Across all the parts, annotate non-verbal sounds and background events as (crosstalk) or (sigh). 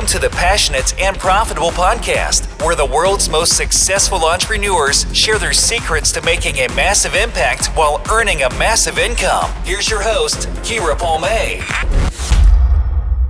Welcome to the Passionate and Profitable Podcast, where the world's most successful entrepreneurs share their secrets to making a massive impact while earning a massive income. Here's your host, Kira Palme.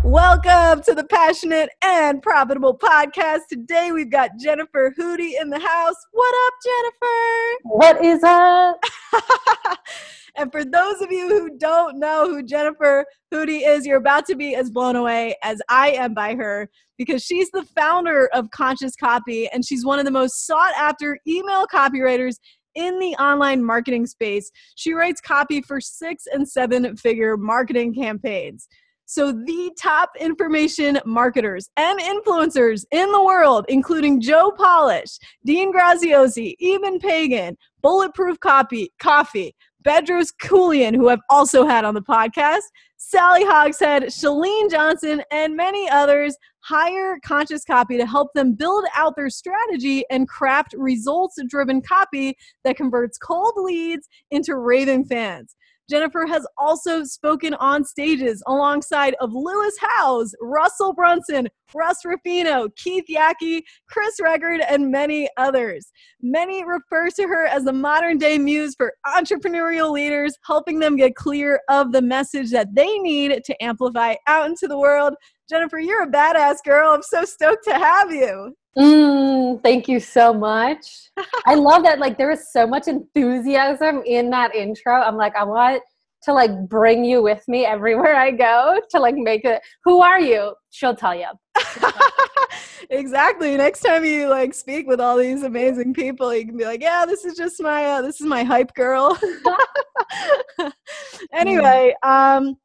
Welcome to the Passionate and Profitable Podcast. Today we've got Jennifer Hudye in the house. What up, Jennifer? What is up? (laughs) And for those of you who don't know who Jennifer Hudye is, you're about to be as blown away as I am by her because she's the founder of Conscious Copy and she's one of the most sought after email copywriters in the online marketing space. She writes copy for six and seven figure marketing campaigns. So, the top information marketers and influencers in the world, including Joe Polish, Dean Graziosi, Eben Pagan, Bulletproof Copy, Coffee, Bedros Keuilian, who I've also had on the podcast, Sally Hogshead, Chalene Johnson, and many others hire Conscious Copy to help them build out their strategy and craft results driven copy that converts cold leads into raving fans. Jennifer has also spoken on stages alongside of Lewis Howes, Russell Brunson, Russ Ruffino, Keith Yackey, Chris Record, and many others. Many refer to her as the modern day muse for entrepreneurial leaders, helping them get clear of the message that they need to amplify out into the world. Jennifer, you're a badass girl. I'm so stoked to have you. Mm, thank you so much. (laughs) I love that. Like there is so much enthusiasm in that intro. I'm like, I want to like bring you with me everywhere I go to like make it. Who are you? She'll tell you. (laughs) exactly. Next time you like speak with all these amazing people, you can be like, "Yeah, this is just my uh, this is my hype girl." (laughs) anyway, um,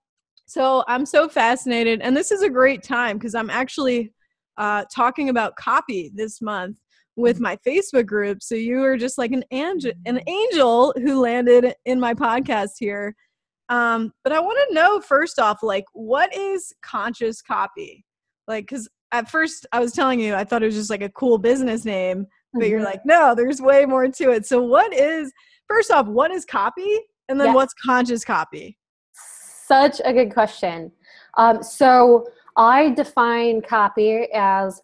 so I'm so fascinated, and this is a great time because I'm actually uh, talking about copy this month with my Facebook group. So you are just like an angel, an angel who landed in my podcast here. Um, but I want to know first off, like, what is conscious copy? Like, because at first I was telling you I thought it was just like a cool business name, but mm-hmm. you're like, no, there's way more to it. So what is first off, what is copy, and then what's conscious copy? Such a good question. Um, so I define copy as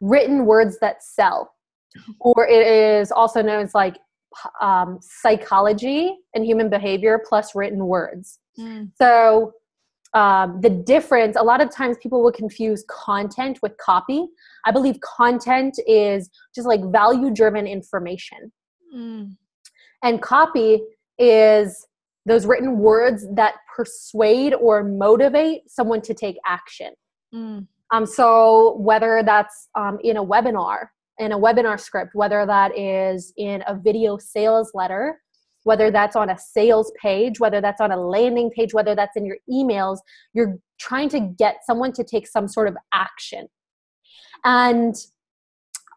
written words that sell, or it is also known as like um, psychology and human behavior plus written words. Mm. So um, the difference, a lot of times people will confuse content with copy. I believe content is just like value driven information. Mm. And copy is those written words that persuade or motivate someone to take action. Mm. Um, so whether that's um, in a webinar, in a webinar script, whether that is in a video sales letter, whether that's on a sales page, whether that's on a landing page, whether that's in your emails, you're trying to get someone to take some sort of action. And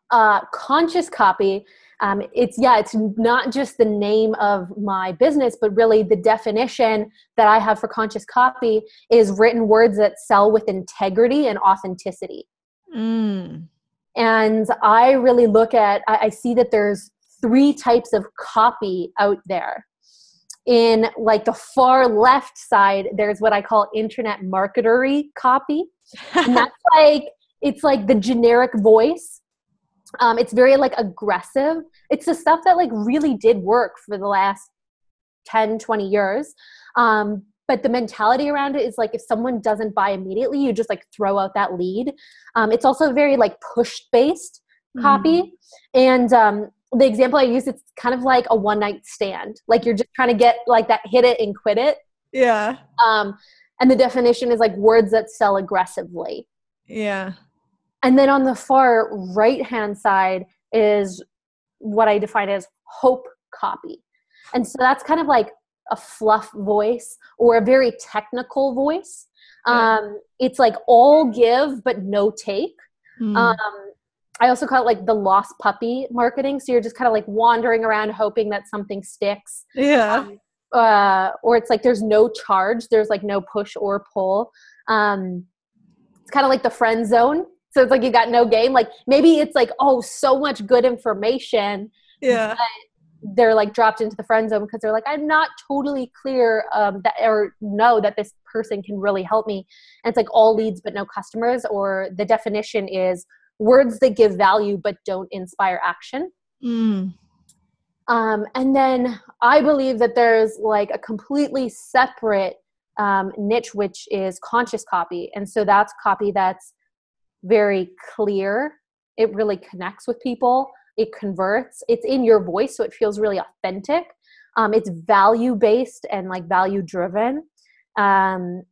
uh, conscious copy um, it's yeah it's not just the name of my business but really the definition that i have for conscious copy is written words that sell with integrity and authenticity. Mm. and i really look at I, I see that there's three types of copy out there. In like the far left side there's what i call internet marketery copy. And (laughs) that's like it's like the generic voice um, it's very like aggressive. It's the stuff that like really did work for the last 10 20 years. Um, but the mentality around it is like if someone doesn't buy immediately you just like throw out that lead. Um, it's also very like push based copy. Mm. and um, the example i use it's kind of like a one night stand. Like you're just trying to get like that hit it and quit it. Yeah. Um and the definition is like words that sell aggressively. Yeah and then on the far right hand side is what I define as hope copy. And so that's kind of like a fluff voice or a very technical voice. Um, it's like all give but no take. Mm. Um, I also call it like the lost puppy marketing. So you're just kind of like wandering around hoping that something sticks. Yeah. Um, uh, or it's like there's no charge, there's like no push or pull. Um, it's kind of like the friend zone. So it's like you got no game. Like maybe it's like, oh, so much good information. Yeah. they're like dropped into the friend zone because they're like i'm not totally clear um, that or know that this person can really help me and it's like all leads but no customers or the definition is words that give value but don't inspire action Mm. um, and then i believe that there's like a completely separate um, niche which is conscious copy and so that's copy that's very clear. It really connects with people. It converts. It's in your voice so it feels really authentic. Um, it's value based and like value driven um,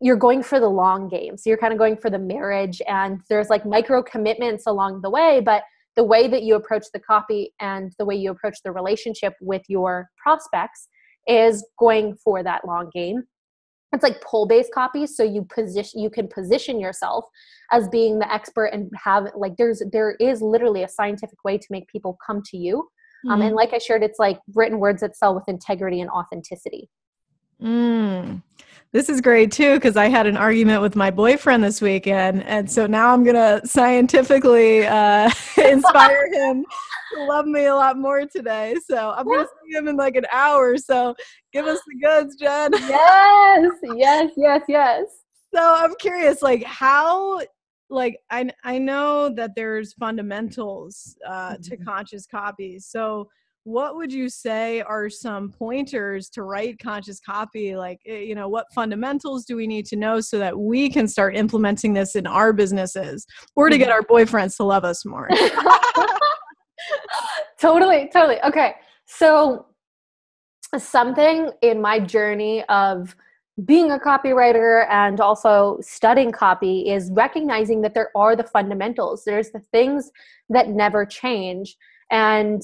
you're going for the long game. So you're kind of going for the marriage and there's like micro commitments along the way but the way that you approach the copy and the way you approach the relationship with your prospects is going for that long game it's like pull based copies so you position you can position yourself as being the expert and have like there's there is literally a scientific way to make people come to you mm-hmm. um, and like i shared it's like written words that sell with integrity and authenticity mm. This is great too because I had an argument with my boyfriend this weekend, and so now I'm gonna scientifically uh, (laughs) inspire (laughs) him to love me a lot more today. So I'm gonna see him in like an hour. So give us the goods, Jen. (laughs) Yes, yes, yes, yes. So I'm curious, like how like I I know that there's fundamentals uh, mm-hmm. to conscious copies. So what would you say are some pointers to write conscious copy? Like eh, you know what fundamentals do we need to know so that we can start implementing this in our businesses or to get our boyfriends to love us more? (laughs) Totally totally. Okay so something in my journey of being a copywriter and also studying copy is recognizing that there are the fundamentals. There's the things that never change. And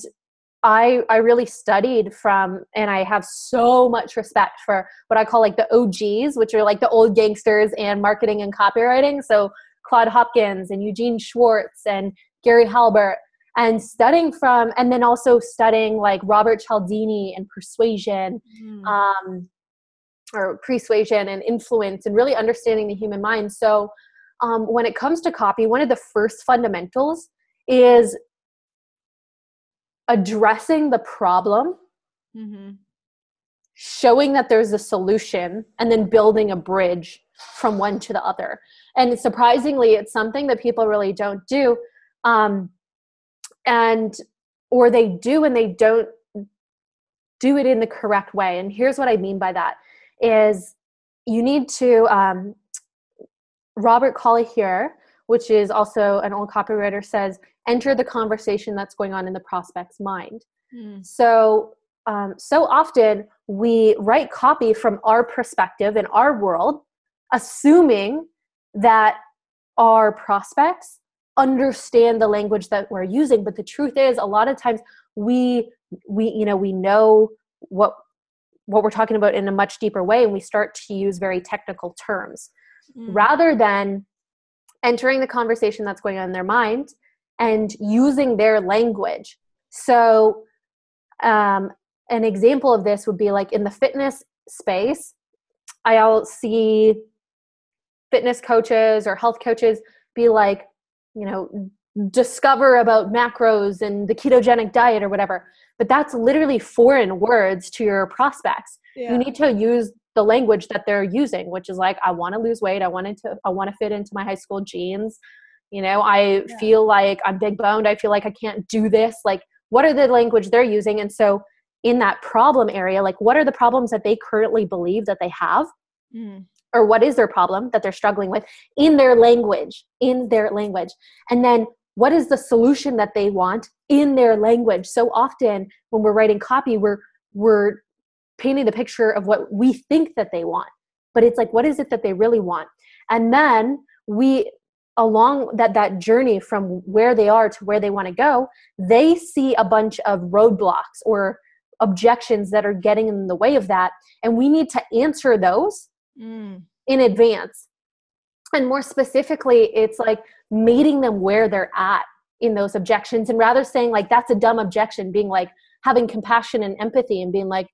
I I really studied from and I have so much respect for what I call like the OGs, which are like the old gangsters and marketing and copywriting. So Claude Hopkins and Eugene Schwartz and Gary Halbert and studying from and then also studying like Robert Cialdini and persuasion mm. um, or persuasion and influence and really understanding the human mind. So um, when it comes to copy, one of the first fundamentals is addressing the problem, mm-hmm. showing that there's a solution, and then building a bridge from one to the other. And surprisingly, it's something that people really don't do. Um, and or they do and they don't do it in the correct way. And here's what I mean by that is you need to um, Robert Collier, which is also an old copywriter, says enter the conversation that's going on in the prospect's mind. Mm. So, um, so often we write copy from our perspective in our world, assuming that our prospects understand the language that we're using but the truth is a lot of times we we you know we know what what we're talking about in a much deeper way and we start to use very technical terms mm. rather than entering the conversation that's going on in their mind and using their language. So, um, an example of this would be like in the fitness space, I'll see fitness coaches or health coaches be like, you know, discover about macros and the ketogenic diet or whatever. But that's literally foreign words to your prospects. Yeah. You need to use the language that they're using, which is like, I want to lose weight. I wanted to, I want to fit into my high school jeans you know i yeah. feel like i'm big boned i feel like i can't do this like what are the language they're using? And so in that problem area like what are the problems that they currently believe that they have? Mm. or what is their problem that they're struggling with in their language in their language? And then what is the solution that they want in their language? So often when we're writing copy we're we're painting the picture of what we think that they want but it's like what is it that they really want? And then we along that that journey from where they are to where they want to go they see a bunch of roadblocks or objections that are getting in the way of that and we need to answer those mm. in advance and more specifically it's like meeting them where they're at in those objections and rather saying like that's a dumb objection being like having compassion and empathy and being like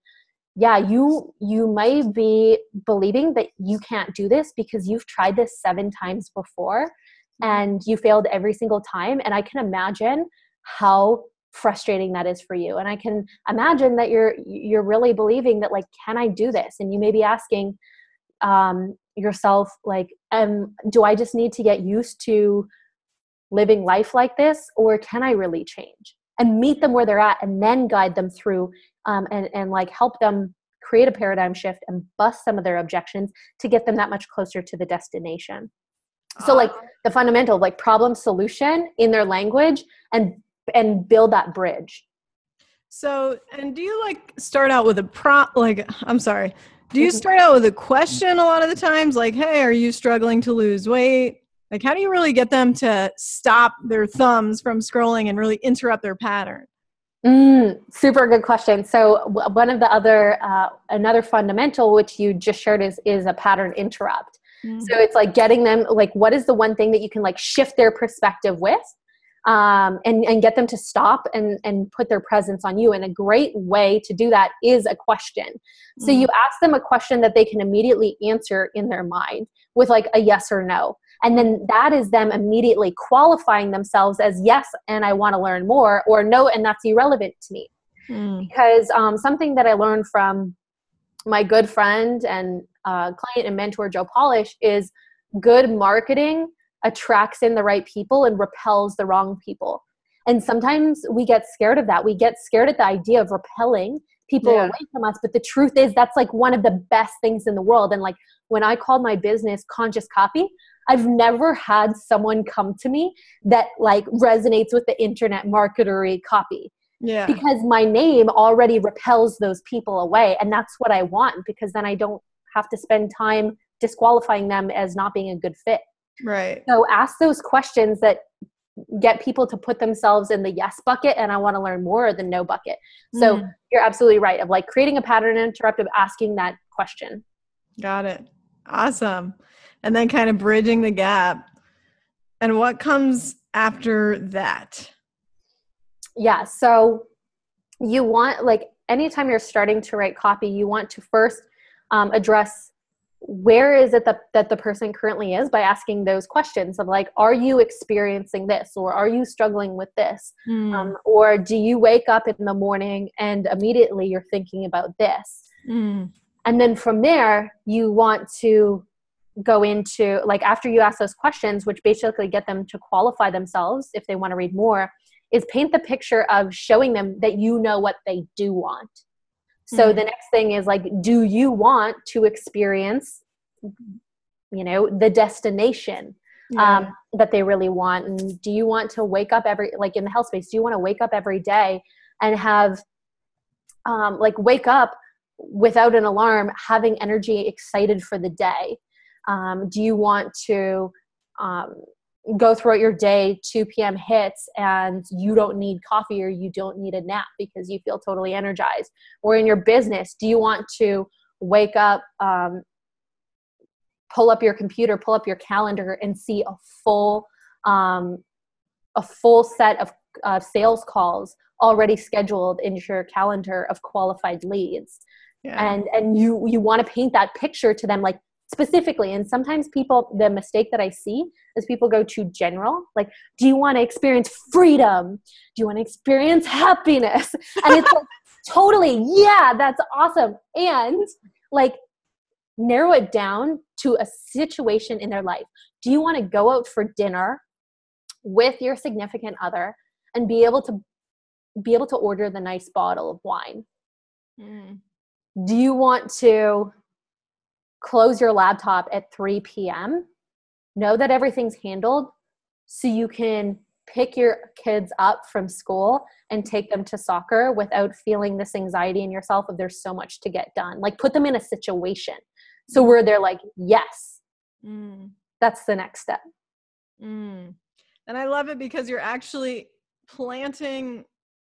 yeah you you might be believing that you can't do this because you've tried this seven times before and you failed every single time and i can imagine how frustrating that is for you. And i can imagine that you're you're really believing that like can i do this? And you may be asking um, yourself like um, do i just need to get used to living life like this or can i really change? And meet them where they're at and then guide them through um, and, and like help them create a paradigm shift and bust some of their objections to get them that much closer to the destination so like the fundamental like problem solution in their language and and build that bridge. So and do you like start out with a prop like i'm sorry. Do you (laughs) start out with a question a lot of the times? Like hey are you struggling to lose weight? Like how do you really get them to stop their thumbs from scrolling and really interrupt their pattern? Mm, super good question. So one of the other uh, another fundamental which you just shared is is a pattern interrupt. Mm-hmm. So it's like getting them like what is the one thing that you can like shift their perspective with um, and, and get them to stop and, and put their presence on you. And a great way to do that is a question. So mm-hmm. you ask them a question that they can immediately answer in their mind with like a yes or no. And then that is them immediately qualifying themselves as yes, and I want to learn more, or no, and that's irrelevant to me. Mm. Because um, something that I learned from my good friend and uh, client and mentor Joe Polish is good marketing attracts in the right people and repels the wrong people. And sometimes we get scared of that. We get scared at the idea of repelling people yeah. away from us. But the truth is, that's like one of the best things in the world. And like when I call my business Conscious Copy, I've never had someone come to me that like resonates with the internet marketery copy. Yeah. Because my name already repels those people away. And that's what I want because then I don't have to spend time disqualifying them as not being a good fit. Right. So ask those questions that get people to put themselves in the yes bucket and I want to learn more than no bucket. So mm. you're absolutely right of like creating a pattern interrupt of asking that question. Got it. Awesome. And then kind of bridging the gap. And what comes after that? Yeah. So you want like anytime you're starting to write copy, you want to first um, address where is it that, that the person currently is by asking those questions of like are you experiencing this or are you struggling with this mm. um, or do you wake up in the morning and immediately you're thinking about this mm. and then from there you want to go into like after you ask those questions which basically get them to qualify themselves if they want to read more is paint the picture of showing them that you know what they do want so mm-hmm. the next thing is like, do you want to experience, you know, the destination yeah. um, that they really want? And do you want to wake up every, like in the health space, do you want to wake up every day and have, um, like, wake up without an alarm, having energy, excited for the day? Um, do you want to, um, go throughout your day 2 p.m hits and you don't need coffee or you don't need a nap because you feel totally energized or in your business do you want to wake up um, pull up your computer pull up your calendar and see a full um, a full set of uh, sales calls already scheduled in your calendar of qualified leads yeah. and and you you want to paint that picture to them like specifically and sometimes people the mistake that i see is people go too general like do you want to experience freedom? Do you want to experience happiness? (laughs) And it's like totally yeah that's awesome. And like narrow it down to a situation in their life. Do you want to go out for dinner with your significant other and be able to be able to order the nice bottle of wine? Mm. do you want to close your laptop at 3 p.m. Know that everything's handled so you can pick your kids up from school and take them to soccer without feeling this anxiety in yourself of there's so much to get done. Like put them in a situation so where they're like, yes, mm. that's the next step. Mm. And I love it because you're actually planting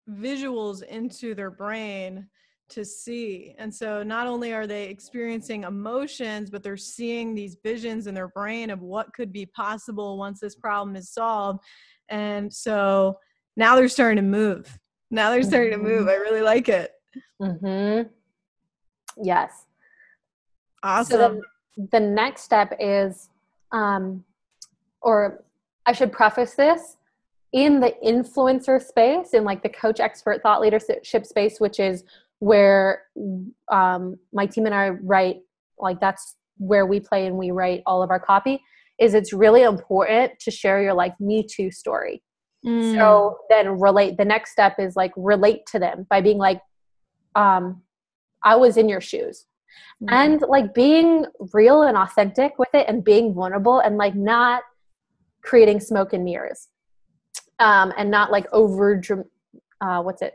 visuals into their brain to see. And so not only are they experiencing emotions, but they're seeing these visions in their brain of what could be possible once this problem is solved. And so now they're starting to move. Now they're starting to move. I really like it. Mhm. Yes. Awesome. So the next step is um or I should preface this in the influencer space, in like the coach expert thought leadership space, which is where um, my team and I write, like that's where we play and we write all of our copy, is it's really important to share your like Me Too story. Mm. So then relate. The next step is like relate to them by being like, um, I was in your shoes. Mm. And like being real and authentic with it and being vulnerable and like not creating smoke and mirrors um, and not like over uh, what's it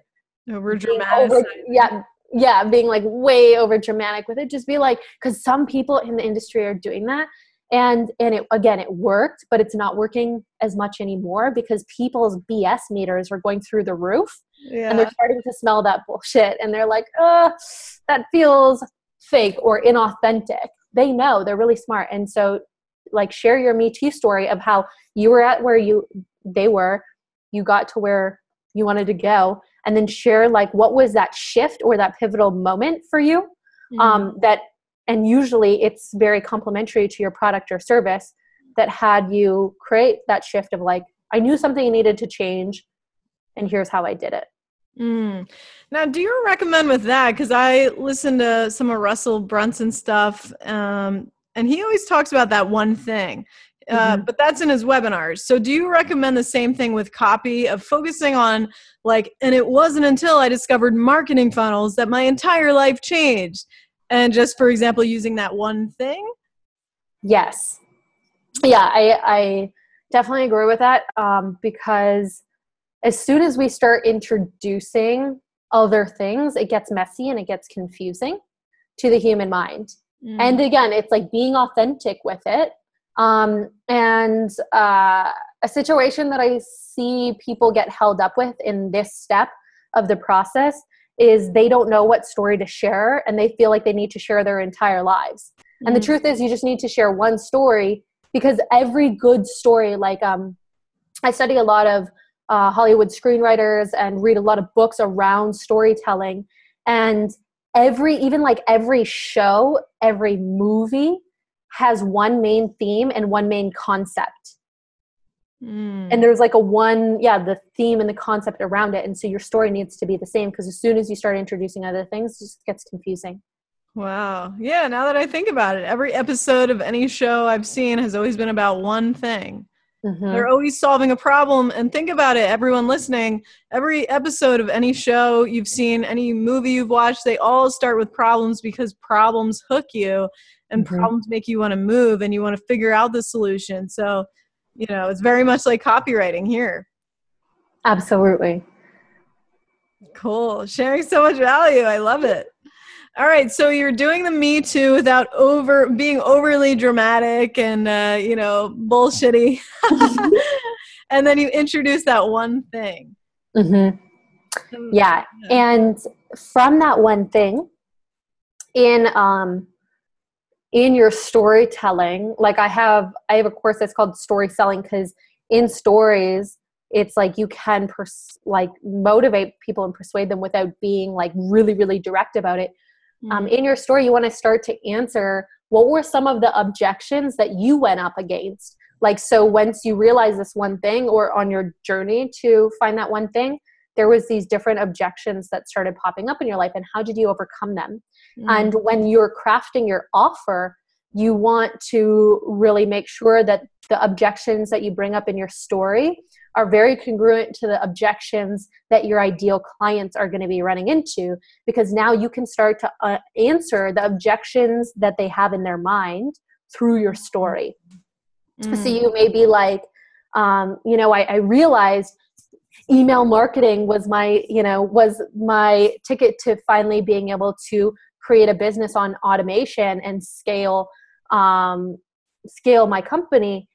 over dramatic yeah yeah being like way over dramatic with it. Just be like because some people in the industry are doing that. And and it again it worked but it's not working as much anymore because people's bs meters are going through the roof yeah. and they're starting to smell that bullshit. And they're like oh that feels fake or inauthentic. They know they're really smart. And so like share your me too story of how you were at where you they were. You got to where you wanted to go and then share like what was that shift or that pivotal moment for you mm-hmm. um, that and usually it's very complementary to your product or service that had you create that shift of like i knew something needed to change and here's how i did it mm. now do you recommend with that because i listened to some of russell brunson stuff um, and he always talks about that one thing uh, mm-hmm. but that's in his webinars. So, do you recommend the same thing with copy of focusing on like, and it wasn't until I discovered marketing funnels that my entire life changed? And just for example, using that one thing? Yes. Yeah, I, I definitely agree with that um, because as soon as we start introducing other things, it gets messy and it gets confusing to the human mind. Mm. And again, it's like being authentic with it um, and uh, a situation that I see people get held up with in this step of the process is they don't know what story to share and they feel like they need to share their entire lives. Mm-hmm. And the mm. truth is, you just need to share one story because every good story, like um, I study a lot of uh, Hollywood screenwriters and read a lot of books around storytelling. And every, even like every show, every movie has one main theme and one main concept. Mm. And there's like a one, yeah, the theme and the concept around it. And so your story needs to be the same because as soon as you start introducing other things, it just gets confusing. Wow. Yeah, now that I think about it, every episode of any show I've seen has always been about one thing. Mm-hmm. They're always solving a problem. And think about it, everyone listening, every episode of any show you've seen, any movie you've watched, they all start with problems because problems hook you and mm-hmm. problems make you want to move and you want to figure out the solution. So, you know, it's very much like copywriting here. Absolutely. Cool. Sharing so much value. I love it. All right, so you're doing the Me Too without over being overly dramatic and uh, you know bullshitty, (laughs) and then you introduce that one thing. Mm-hmm. Yeah, and from that one thing, in um, in your storytelling like i have i have a course that's called story selling because in stories it's like you can pers- like motivate people and persuade them without being like really really direct about it mm-hmm. um, in your story you want to start to answer what were some of the objections that you went up against like so once you realize this one thing or on your journey to find that one thing there was these different objections that started popping up in your life and how did you overcome them mm. and when you're crafting your offer you want to really make sure that the objections that you bring up in your story are very congruent to the objections that your ideal clients are going to be running into because now you can start to uh, answer the objections that they have in their mind through your story mm. so you may be like um, you know I, I realized email marketing was my you know was my ticket to finally being able to create a business on automation and scale um, scale my company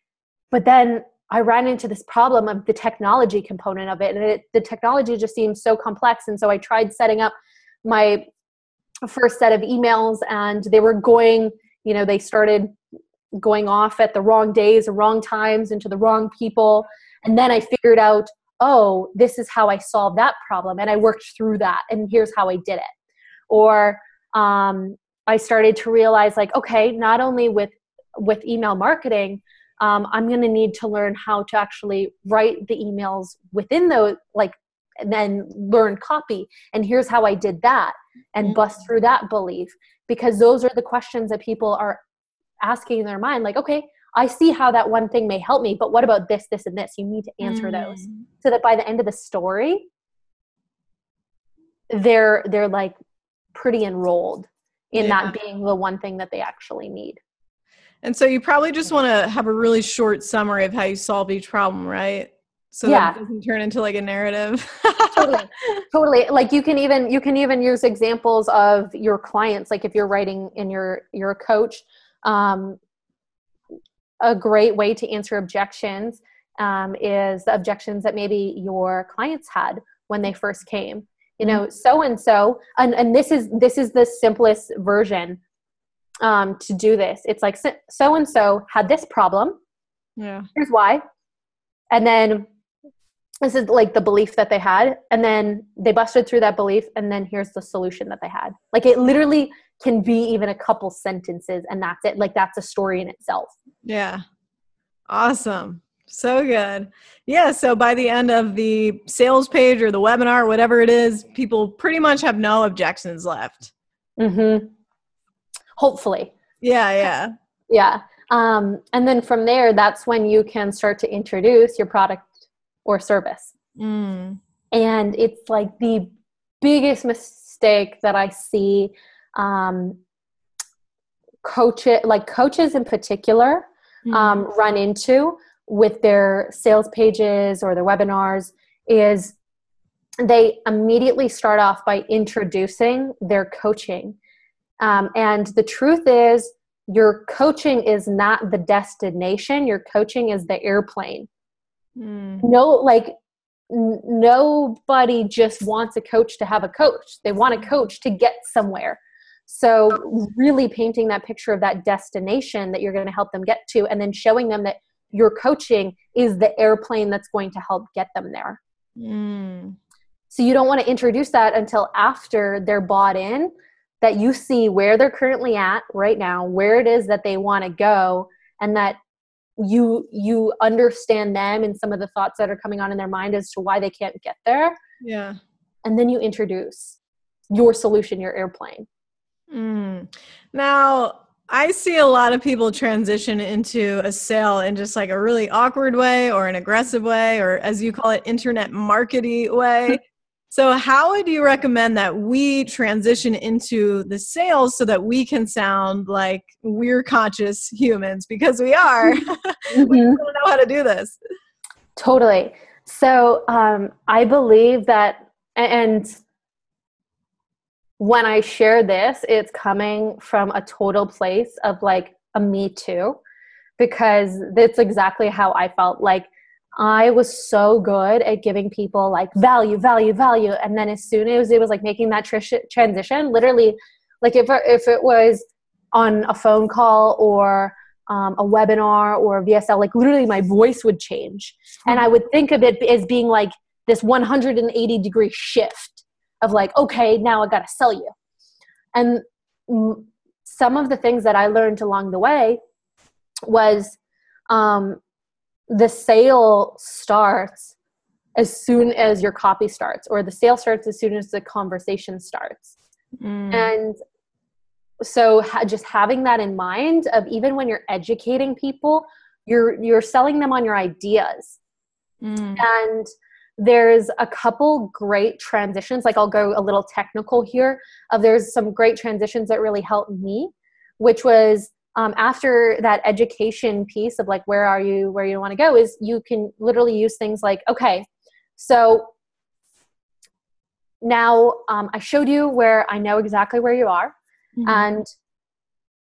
but then i ran into this problem of the technology component of it and it, the technology just seemed so complex and so i tried setting up my first set of emails and they were going you know they started going off at the wrong days or wrong times into the wrong people and then i figured out oh, this is how I solved that problem. And I worked through that. And here's how I did it. Or um, I started to realize like, okay, not only with with email marketing, um, i'm going to need to learn how to actually write the emails within those like and then learn copy and here's how i did that and mm-hmm. bust through that belief because those are the questions that people are asking in their mind like okay i see how that one thing may help me but what about this this and this you need to answer mm-hmm. those mm. so that by the end of the story they're they're like pretty enrolled in yeah. that being the one thing that they actually need and so you probably just want to have a really short summary of how you solve each problem right? So yeah. that it doesn't turn into like a narrative. Totally. (laughs) Totally. Like you can even you can even use examples of your clients like if you're writing in your your coach um, a great way to answer objections um, is the objections that maybe your clients had when they first came. You know so and so and and this is this is the simplest version um, to do this. It's like so and so had this problem. Yeah. Here's why. And then this is like the belief that they had. And then they busted through that belief and then here's the solution that they had. Like it literally can be even a couple sentences and that's it. Like that's a story in itself. Yeah. Awesome. So good. Yeah so by the end of the sales page or the webinar whatever it is people pretty much have no objections left. Mm-hmm hopefully yeah yeah yeah um, and then from there that's when you can start to introduce your product or service. Mm. And it's like the biggest mistake that I see um, coach it, like coaches in particular mm. um, run into with their sales pages or their webinars is they immediately start off by introducing their coaching. Um, and the truth is, your coaching is not the destination, your coaching is the airplane. Mm. No, like n- nobody just wants a coach to have a coach. They want a coach to get somewhere. So, really painting that picture of that destination that you're going to help them get to, and then showing them that your coaching is the airplane that's going to help get them there. Mm. So, you don't want to introduce that until after they're bought in, that you see where they're currently at right now, where it is that they want to go, and that you you understand them and some of the thoughts that are coming on in their mind as to why they can't get there. Yeah. And then you introduce your solution your airplane. Mm. now i see a lot of people transition into a sale in just like a really awkward way or an aggressive way or as you call it internet markety way (laughs) So, how would you recommend that we transition into the sales so that we can sound like we're conscious humans because we are? (laughs) Mm-hmm. we don't know how to do this. Totally. So, um, I believe that, and when I share this, it's coming from a total place of like a me too, because that's exactly how I felt. Like, I was so good at giving people like value, value, value. And then as soon as it was like making that tr- transition, literally, like if, if it was on a phone call or um, a webinar or a VSL, like literally my voice would change. And I would think of it as being like this 180 degree shift of like, okay, now I got to sell you. And some of the things that I learned along the way was um, the sale starts as soon as your copy starts or the sale starts as soon as the conversation starts mm. and so ha- just having that in mind of even when you're educating people you're you're selling them on your ideas mm. and there's a couple great transitions like i'll go a little technical here of there's some great transitions that really helped me which was um, after that education piece of like where are you where you want to go is you can literally use things like okay so now um, i showed you where i know exactly where you are mm-hmm. and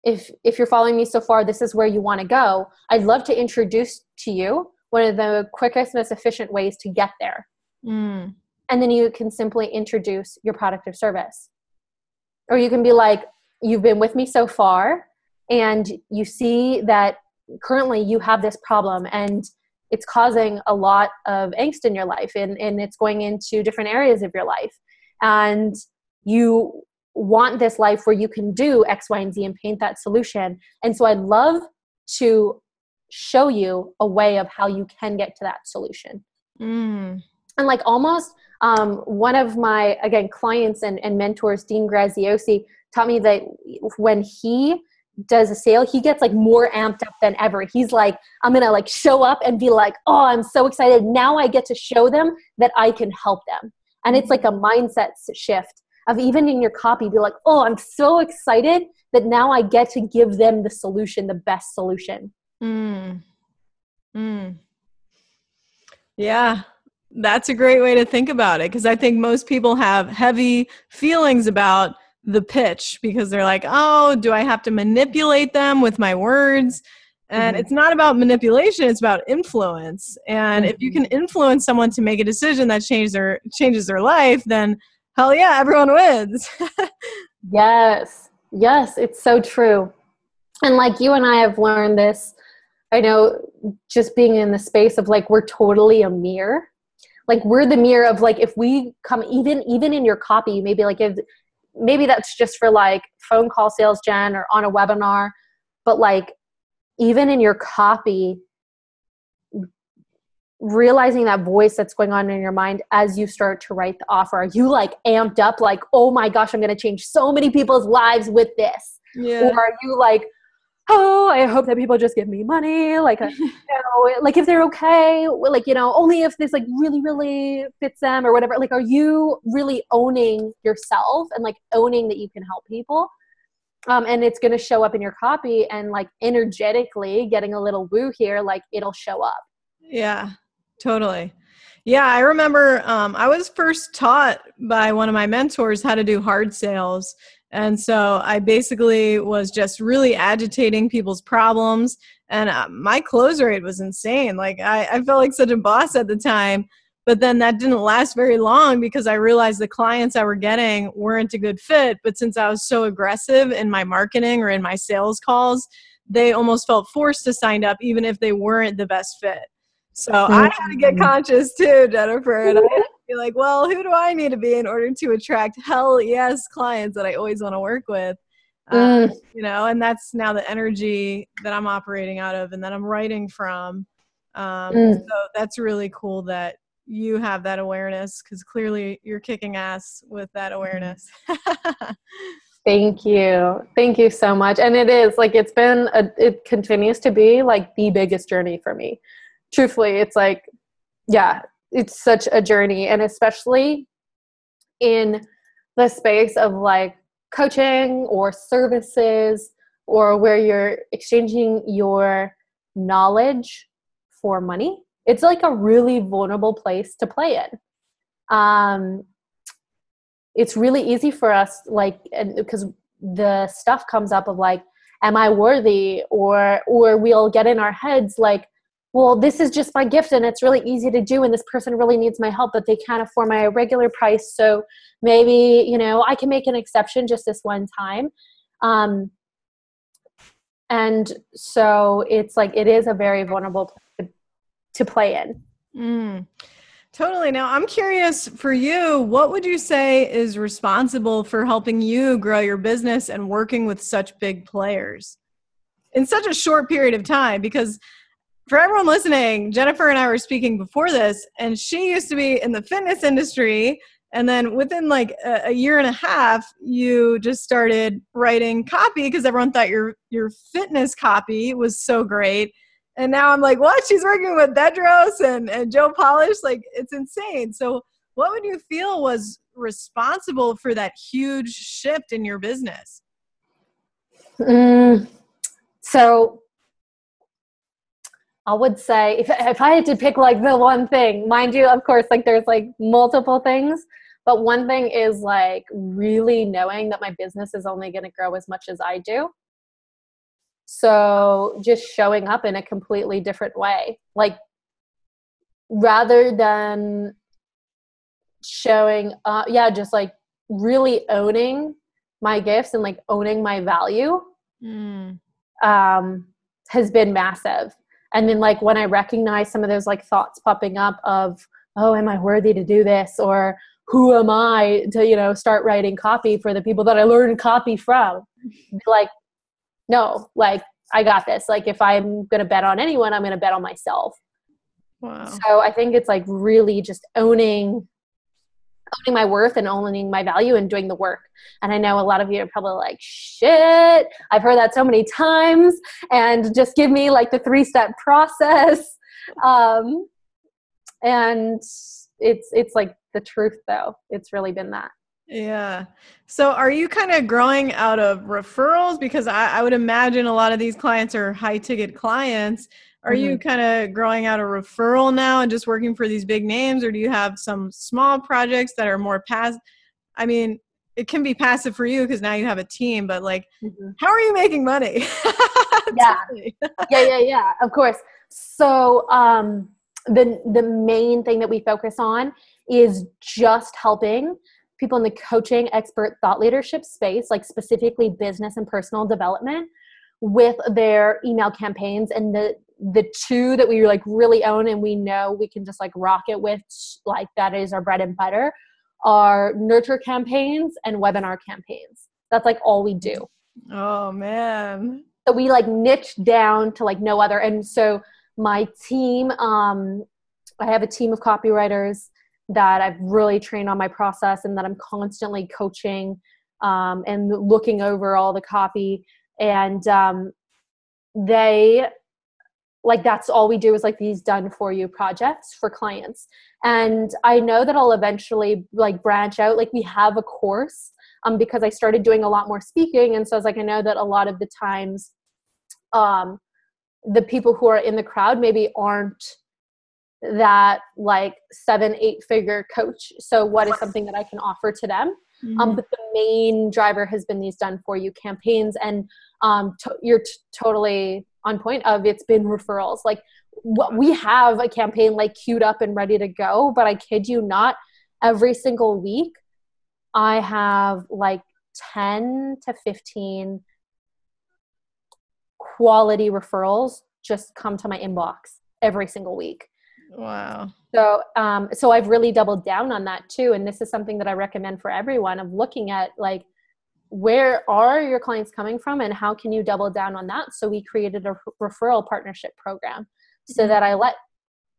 if if you're following me so far this is where you want to go i'd love to introduce to you one of the quickest most efficient ways to get there mm. and then you can simply introduce your product or service or you can be like you've been with me so far and you see that currently you have this problem and it's causing a lot of angst in your life and, and it's going into different areas of your life and you want this life where you can do x y and z and paint that solution and so i'd love to show you a way of how you can get to that solution. Mm. And like almost um, one of my again clients and, and mentors, Dean Graziosi, taught me that when he does a sale, he gets like more amped up than ever. He's like, I'm gonna like show up and be like, oh, I'm so excited. Now I get to show them that I can help them. And it's like a mindset shift of even in your copy, be like, oh, I'm so excited that now I get to give them the solution, the best solution. Mm. Mm. Yeah, that's a great way to think about it because I think most people have heavy feelings about the pitch because they're like, oh, do I have to manipulate them with my words? And mm-hmm. it's not about manipulation, it's about influence. And mm-hmm. if you can mm-hmm. influence someone to make a decision that changes their changes their life, then hell yeah, everyone wins. (laughs) yes. Yes, it's so true. And like you and I have learned this, I know just being in the space of like we're totally a mirror. Like we're the mirror of like if we come even even in your copy, maybe like if maybe that's just for like phone call sales gen or on a webinar, but like even in your copy, realizing that voice that's going on in your mind as you start to write the offer are you like amped up like oh my gosh i'm going to change so many people's lives with this yeah. or are you like oh i hope that people just give me money like a, (laughs) you know like if they're okay like you know only if this like really really fits them or whatever like are you really owning yourself and like owning that you can help people um, and it's going to show up in your copy and like energetically getting a little woo here like it'll show up yeah Totally. Yeah, I remember um, I was first taught by one of my mentors how to do hard sales. And so I basically was just really agitating people's problems. And uh, my close rate was insane. Like, I, I felt like such a boss at the time. But then that didn't last very long because I realized the clients I were getting weren't a good fit. But since I was so aggressive in my marketing or in my sales calls, they almost felt forced to sign up, even if they weren't the best fit. So I had to get mm-hmm. conscious too, Jennifer. And I had be like, well, who do I need to be in order to attract hell yes clients that I always want to work with? Um, mm. you know, and that's now the energy that I'm operating out of and that I'm writing from. Um, mm. So that's really cool that you have that awareness because clearly you're kicking ass with that awareness. (laughs) Thank you. Thank you so much. And it is like it's been a, it continues to be like the biggest journey for me truthfully, it's like, yeah, it's such a journey. And especially in the space of like coaching or services or where you're exchanging your knowledge for money, it's like a really vulnerable place to play in. Um, it's really easy for us, like, because the stuff comes up of like, am I worthy? Or, or we'll get in our heads like, well, this is just my gift and it's really easy to do, and this person really needs my help, but they can't afford my regular price. So maybe, you know, I can make an exception just this one time. Um, and so it's like it is a very vulnerable to, play in. Mm. Totally. Now, I'm curious for you, what would you say is responsible for helping you grow your business and working with such big players in such a short period of time? Because for everyone listening, Jennifer and I were speaking before this, and she used to be in the fitness industry. And then within like a, a year and a half, you just started writing copy because everyone thought your your fitness copy was so great. And now I'm like, what? She's working with Bedros and, and Joe Polish. Like, it's insane. So, what would you feel was responsible for that huge shift in your business? Mm, so, I would say if if I had to pick like the one thing, mind you, of course, like there's like multiple things, but one thing is like really knowing that my business is only going to grow as much as I do. So just showing up in a completely different way, like rather than showing, uh, yeah, just like really owning my gifts and like owning my value mm. um, has been massive and then like when i recognize some of those like thoughts popping up of oh am i worthy to do this or who am i to you know start writing copy for the people that i learned copy from like no like I got this. Like if I'm going to bet on anyone, I'm going to bet on myself. Wow. So I think it's like really just owning owning my worth and owning my value and doing the work. And I know a lot of you are probably like, shit, I've heard that so many times. And just give me like the three step process. Um, and it's it's like the truth though. It's really been that. Yeah. So are you kind of growing out of referrals? Because I, I would imagine a lot of these clients are high ticket clients. Are mm-hmm. you kind of growing out a referral now and just working for these big names, or do you have some small projects that are more passive? I mean, it can be passive for you because now you have a team, but like, mm-hmm. how are you making money? (laughs) yeah, (laughs) yeah, yeah, yeah. Of course. So um, the the main thing that we focus on is just helping people in the coaching expert thought leadership space, like specifically business and personal development, with their email campaigns and the the two that we like really own and we know we can just like rock it with like that is our bread and butter are nurture campaigns and webinar campaigns. That's like all we do. Oh man. So we like niche down to like no other. And so my team um i have a team of copywriters that i've really trained on my process and that i'm constantly coaching um, and looking over all the copy. And um, they like that's all we do is like these done for you projects for clients. And i know that i'll eventually like branch out. Like we have a course um because i started doing a lot more speaking. And so i was like i know that a lot of the times um the people who are in the crowd maybe aren't that like seven eight figure coach. So what is something that i can offer to them mm-hmm. um, but the main driver has been these done for you campaigns and um, to- you're t- totally on point of it's been referrals like we have a campaign like queued up and ready to go but i kid you not every single week i have like 10 to 15 quality referrals just come to my inbox every single week wow so um so i've really doubled down on that too and this is something that i recommend for everyone of looking at like where are your clients coming from and how can you double down on that so we created a referral partnership program so mm-hmm. that i let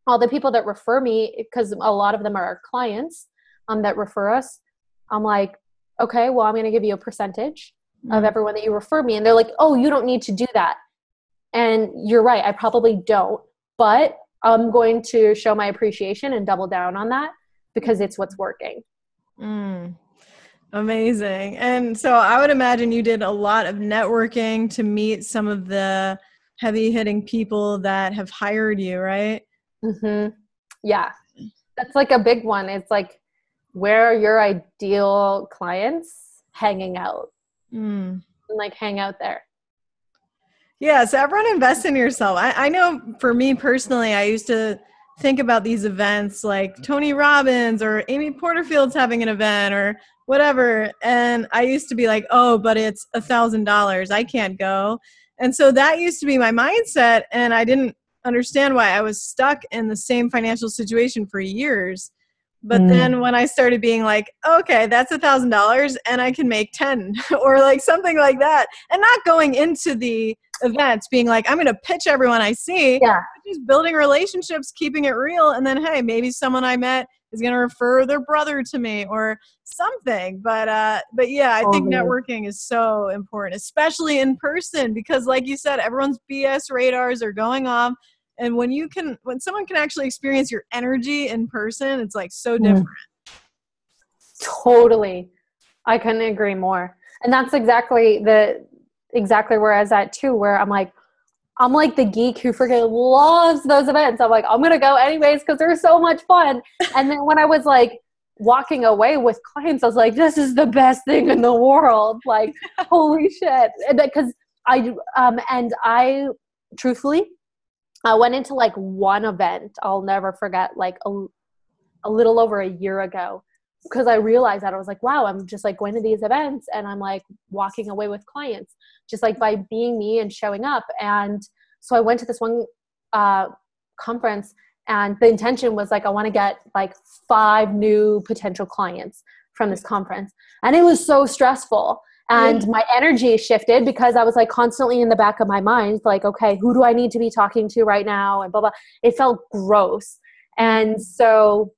all the people that refer me because a lot of them are our clients um, that refer us i'm like okay well i'm going to give you a percentage mm-hmm. of everyone that you refer me and they're like oh you don't need to do that and you're right i probably don't but i'm going to show my appreciation and double down on that because it's what's working mm. Amazing. And so I would imagine you did a lot of networking to meet some of the heavy hitting people that have hired you, right? Mhm. Yeah. That's like a big one. It's like where are your ideal clients hanging out? Mm. And like hang out there. Yeah, so everyone invest in yourself. I, I know for me personally, I used to think about these events like Tony Robbins or Amy Porterfield's having an event or whatever. And I used to be like, oh, but it's a thousand dollars. I can't go. And so that used to be my mindset. And I didn't understand why I was stuck in the same financial situation for years. But mm. then when I started being like, okay, that's a thousand dollars and I can make 10 (laughs) or like something like that, and not going into the events being like, I'm going to pitch everyone I see, yeah. just building relationships, keeping it real. And then, hey, maybe someone I met is going to refer their brother to me or something but uh but yeah i think networking is so important especially in person because like you said everyone's bs radars are going off and when you can when someone can actually experience your energy in person it's like so mm. different totally i couldn't agree more and that's exactly the exactly where i was at too where i'm like I'm like the geek who freaking loves those events. I'm like, I'm gonna go anyways because they're so much fun. (laughs) And then when I was like walking away with clients, I was like, this is the best thing in the world. Like, (laughs) holy shit. Because I um and I truthfully I went into like one event I'll never forget, like a, a little over a year ago because I realized that I was like, wow, I'm just like going to these events and I'm like walking away with clients just like by being me and showing up. And so I went to this one uh, conference and the intention was like, I want to get like five new potential clients from this conference. And it was so stressful. and my energy shifted because I was like constantly in the back of my mind, like, okay, who do I need to be talking to right now? And blah, blah. It felt gross. And so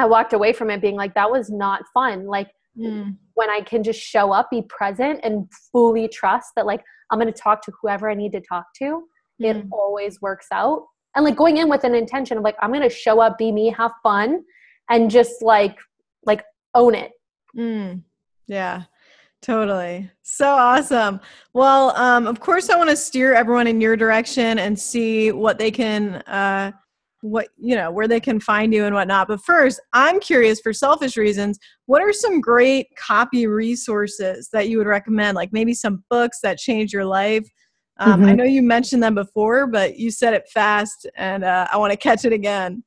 I walked away from it being like, that was not fun. Like, mm. when I can just show up, be present, and fully trust that, like, I'm going to talk to whoever I need to talk to, mm. it always works out. And like going in with an intention of like, I'm going to show up, be me, have fun, and just like, like own it. Mm. Yeah. Totally. So awesome. Well, um, of course, I want to steer everyone in your direction and see what they can, uh, what, you know, where they can find you and whatnot. But first, I'm curious for selfish reasons, what are some great copy resources that you would recommend? Like maybe some books that changed your life? Um, mm-hmm. I know you mentioned them before, but you said it fast and uh, I want to catch it again.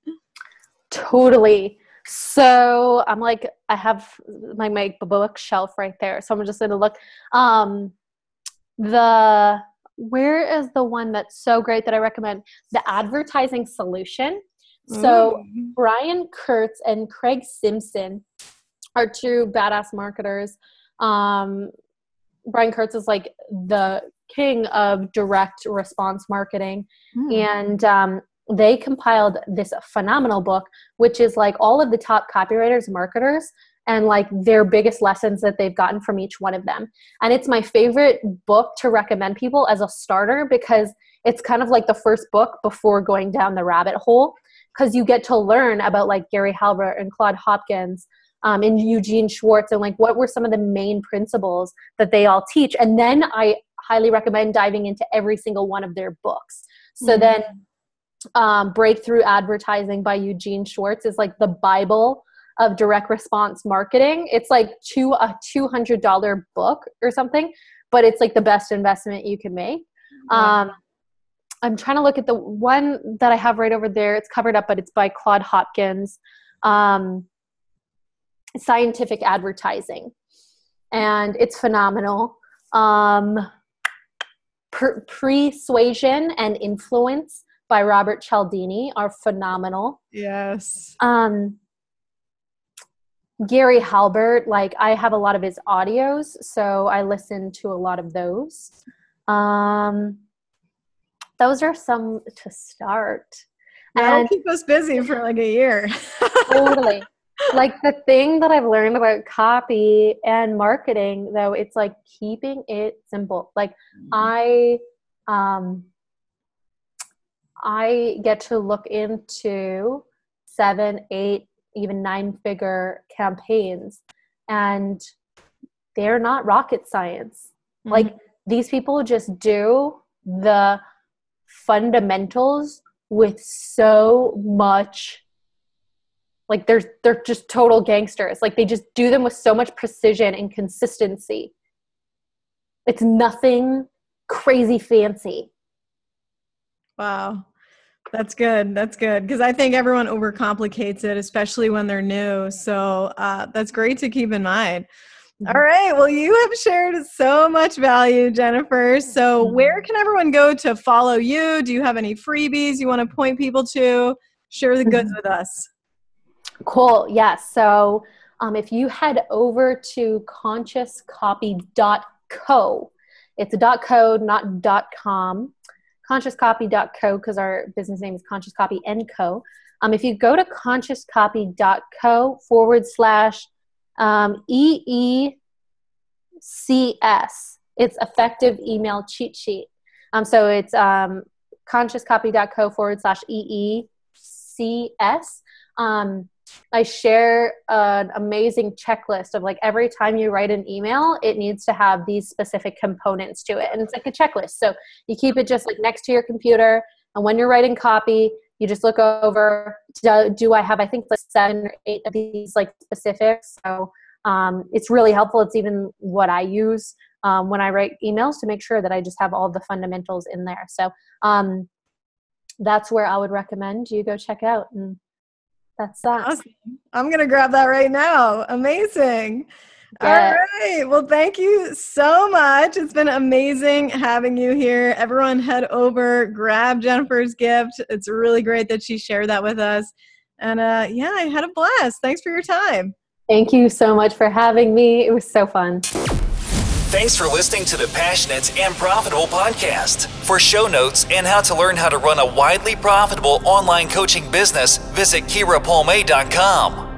Totally. So I'm like, I have my, my bookshelf right there. So I'm just gonna look. Um, the where is the one that's so great that I recommend? The advertising solution. So Ooh. Brian Kurtz and Craig Simpson are two badass marketers. Um, Brian Kurtz is like the king of direct response marketing, mm. and um, they compiled this phenomenal book, which is like all of the top copywriters, marketers, and like their biggest lessons that they've gotten from each one of them. And it's my favorite book to recommend people as a starter because it's kind of like the first book before going down the rabbit hole because you get to learn about like Gary Halbert and Claude Hopkins um, and Eugene Schwartz and like what were some of the main principles that they all teach. And then I highly recommend diving into every single one of their books. So mm-hmm. then um, Breakthrough Advertising by Eugene Schwartz is like the Bible of direct response marketing. It's like two a two hundred dollar book or something, but it's like the best investment you can make. Um, I'm trying to look at the one that I have right over there. It's covered up, but it's by Claude Hopkins. Um, scientific advertising, and it's phenomenal. Um, persuasion and influence by Robert Cialdini are phenomenal. Yes. Um, Gary Halbert, like I have a lot of his audios, so I listen to a lot of those. Um, those are some to start. That'll and keep us busy for like a year. (laughs) totally. Like the thing that I've learned about copy and marketing, though, it's like keeping it simple. Like mm-hmm. I, um, I get to look into seven, eight, even nine figure campaigns, and they're not rocket science. Mm-hmm. Like these people just do the fundamentals with so much like they're they're just total gangsters like they just do them with so much precision and consistency it's nothing crazy fancy wow that's good. That's good because I think everyone overcomplicates it, especially when they're new. So uh, that's great to keep in mind. Mm-hmm. All right. Well, you have shared so much value, Jennifer. So, mm-hmm. where can everyone go to follow you? Do you have any freebies you want to point people to? Share the goods mm-hmm. with us. Cool. Yes. So, um, if you head over to consciouscopy.co, it's a dot .co, not dot .com consciouscopy.co because our business name is Conscious Copy and Co. Um, if you go to consciouscopy.co forward slash um, EECS, it's effective email cheat sheet. Um, so it's um, consciouscopy.co forward slash EECS. Um, I share an amazing checklist of like every time you write an email, it needs to have these specific components to it. And it's like a checklist. So you keep it just like next to your computer. And when you're writing copy, you just look over do, do I have, I think, like seven or eight of these like specifics. So um, it's really helpful. It's even what I use um, when I write emails to make sure that I just have all the fundamentals in there. So um, that's where I would recommend you go check out and that's that. Awesome. I'm going to grab that right now. Amazing. All right. Well, thank you so much. It's been amazing having you here. Everyone, head over, grab Jennifer's gift. It's really great that she shared that with us. And uh, yeah, I had a blast. Thanks for your time. Thank you so much for having me. It was so fun. Thanks for listening to the Passionate and Profitable podcast. For show notes and how to learn how to run a widely profitable online coaching business, visit KiraPalme.com.